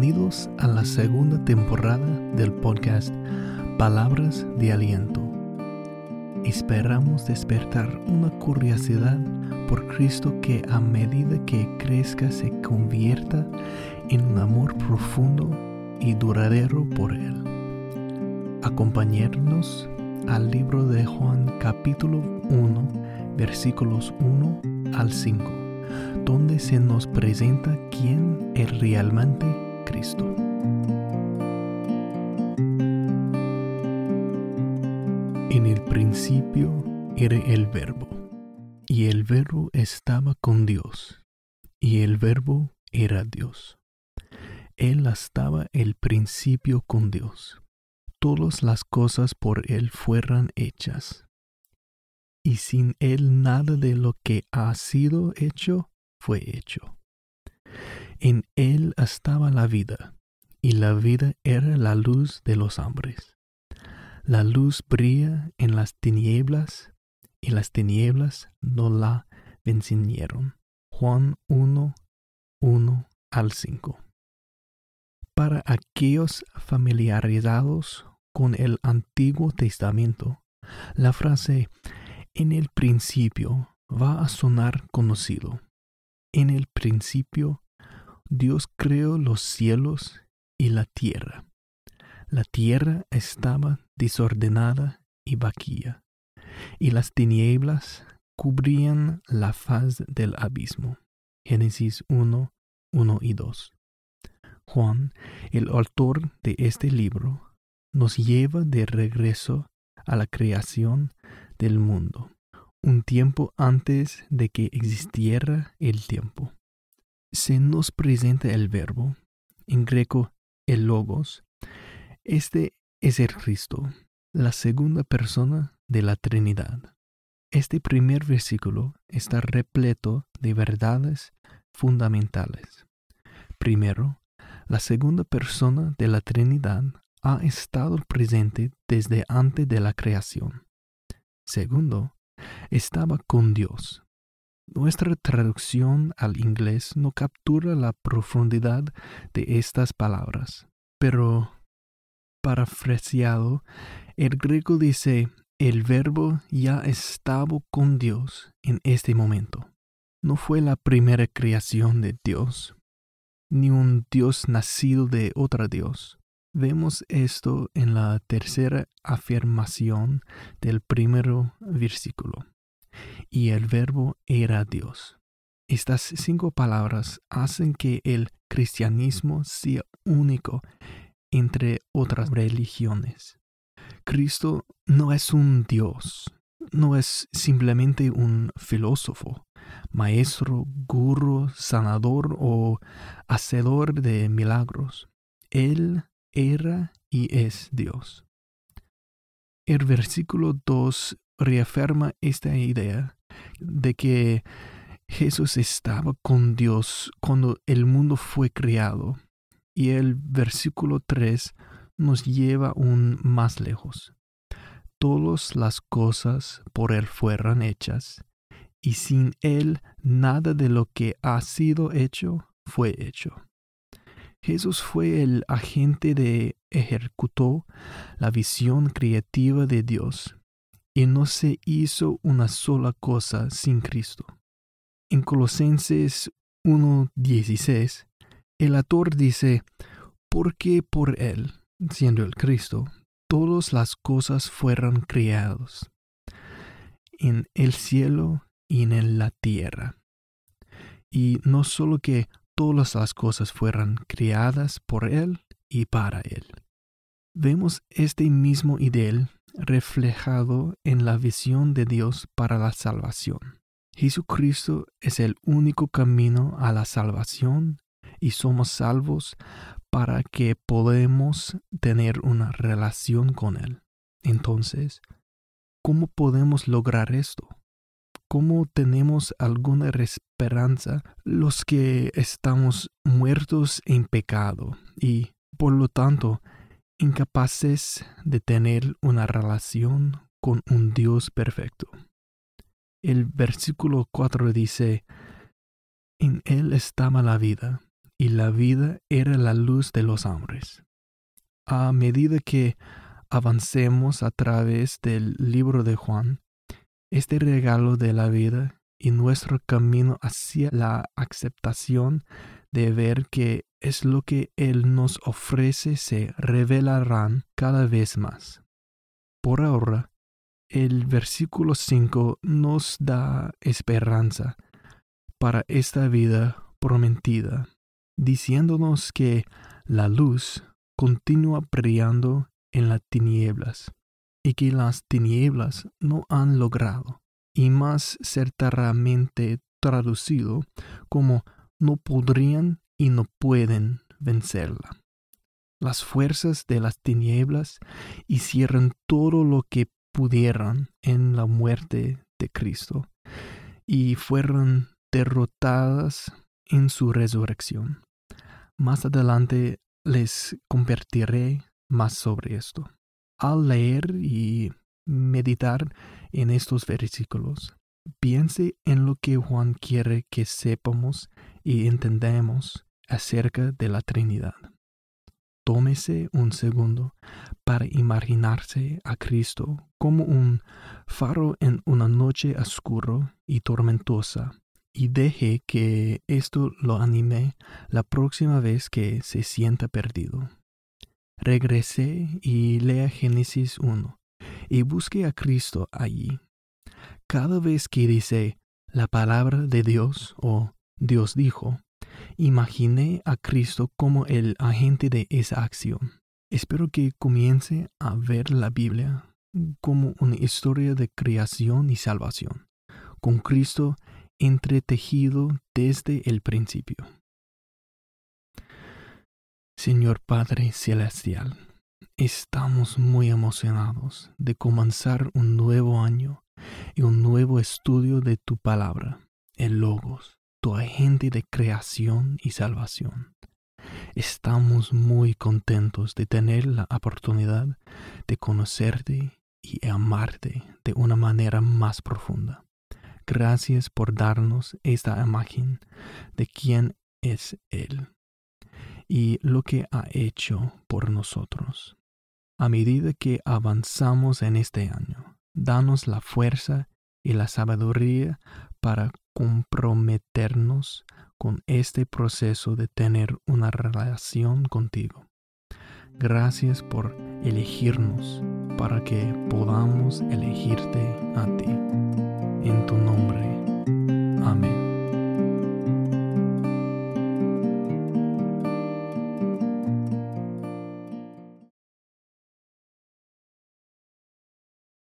Bienvenidos a la segunda temporada del podcast Palabras de Aliento. Esperamos despertar una curiosidad por Cristo que a medida que crezca se convierta en un amor profundo y duradero por Él. Acompañarnos al libro de Juan capítulo 1 versículos 1 al 5 donde se nos presenta quién es realmente En el principio era el verbo, y el verbo estaba con Dios, y el verbo era Dios. Él estaba el principio con Dios. Todas las cosas por Él fueron hechas. Y sin Él nada de lo que ha sido hecho fue hecho. En él estaba la vida, y la vida era la luz de los hombres. La luz brilla en las tinieblas, y las tinieblas no la vencieron. Juan 1, 1 al 5. Para aquellos familiarizados con el Antiguo Testamento, la frase en el principio va a sonar conocido en el principio, Dios creó los cielos y la tierra. La tierra estaba desordenada y vacía, y las tinieblas cubrían la faz del abismo. Génesis 1, 1 y 2. Juan, el autor de este libro, nos lleva de regreso a la creación del mundo un tiempo antes de que existiera el tiempo. Se nos presenta el verbo, en greco el logos. Este es el Cristo, la segunda persona de la Trinidad. Este primer versículo está repleto de verdades fundamentales. Primero, la segunda persona de la Trinidad ha estado presente desde antes de la creación. Segundo, estaba con Dios. Nuestra traducción al inglés no captura la profundidad de estas palabras, pero parafraseado, el griego dice, el verbo ya estaba con Dios en este momento. No fue la primera creación de Dios, ni un Dios nacido de otro Dios. Vemos esto en la tercera afirmación del primer versículo. Y el verbo era Dios. Estas cinco palabras hacen que el cristianismo sea único entre otras religiones. Cristo no es un Dios, no es simplemente un filósofo, maestro, gurú, sanador o hacedor de milagros. Él era y es Dios. El versículo 2 reafirma esta idea de que Jesús estaba con Dios cuando el mundo fue creado y el versículo 3 nos lleva aún más lejos. Todas las cosas por Él fueron hechas, y sin Él nada de lo que ha sido hecho fue hecho. Jesús fue el agente de ejecutó la visión creativa de Dios y no se hizo una sola cosa sin Cristo. En Colosenses 1.16, el autor dice, porque por Él, siendo el Cristo, todas las cosas fueron creadas, en el cielo y en la tierra. Y no solo que todas las cosas fueron creadas por Él y para Él. Vemos este mismo ideal reflejado en la visión de Dios para la salvación. Jesucristo es el único camino a la salvación y somos salvos para que podamos tener una relación con Él. Entonces, ¿cómo podemos lograr esto? ¿Cómo tenemos alguna esperanza los que estamos muertos en pecado y, por lo tanto, incapaces de tener una relación con un Dios perfecto? El versículo 4 dice, En Él estaba la vida, y la vida era la luz de los hombres. A medida que avancemos a través del libro de Juan, este regalo de la vida y nuestro camino hacia la aceptación de ver que es lo que Él nos ofrece se revelarán cada vez más. Por ahora, el versículo 5 nos da esperanza para esta vida prometida, diciéndonos que la luz continúa brillando en las tinieblas y que las tinieblas no han logrado, y más certeramente traducido como no podrían y no pueden vencerla. Las fuerzas de las tinieblas hicieron todo lo que pudieran en la muerte de Cristo y fueron derrotadas en su resurrección. Más adelante les convertiré más sobre esto. Al leer y meditar en estos versículos, piense en lo que Juan quiere que sepamos y entendamos acerca de la Trinidad. Tómese un segundo para imaginarse a Cristo como un faro en una noche oscura y tormentosa y deje que esto lo anime la próxima vez que se sienta perdido. Regrese y lea Génesis 1 y busque a Cristo allí. Cada vez que dice la palabra de Dios o Dios dijo, imaginé a Cristo como el agente de esa acción. Espero que comience a ver la Biblia como una historia de creación y salvación, con Cristo entretejido desde el principio. Señor Padre Celestial, estamos muy emocionados de comenzar un nuevo año y un nuevo estudio de tu palabra, el Logos, tu agente de creación y salvación. Estamos muy contentos de tener la oportunidad de conocerte y amarte de una manera más profunda. Gracias por darnos esta imagen de quién es Él y lo que ha hecho por nosotros. A medida que avanzamos en este año, danos la fuerza y la sabiduría para comprometernos con este proceso de tener una relación contigo. Gracias por elegirnos para que podamos elegirte a ti.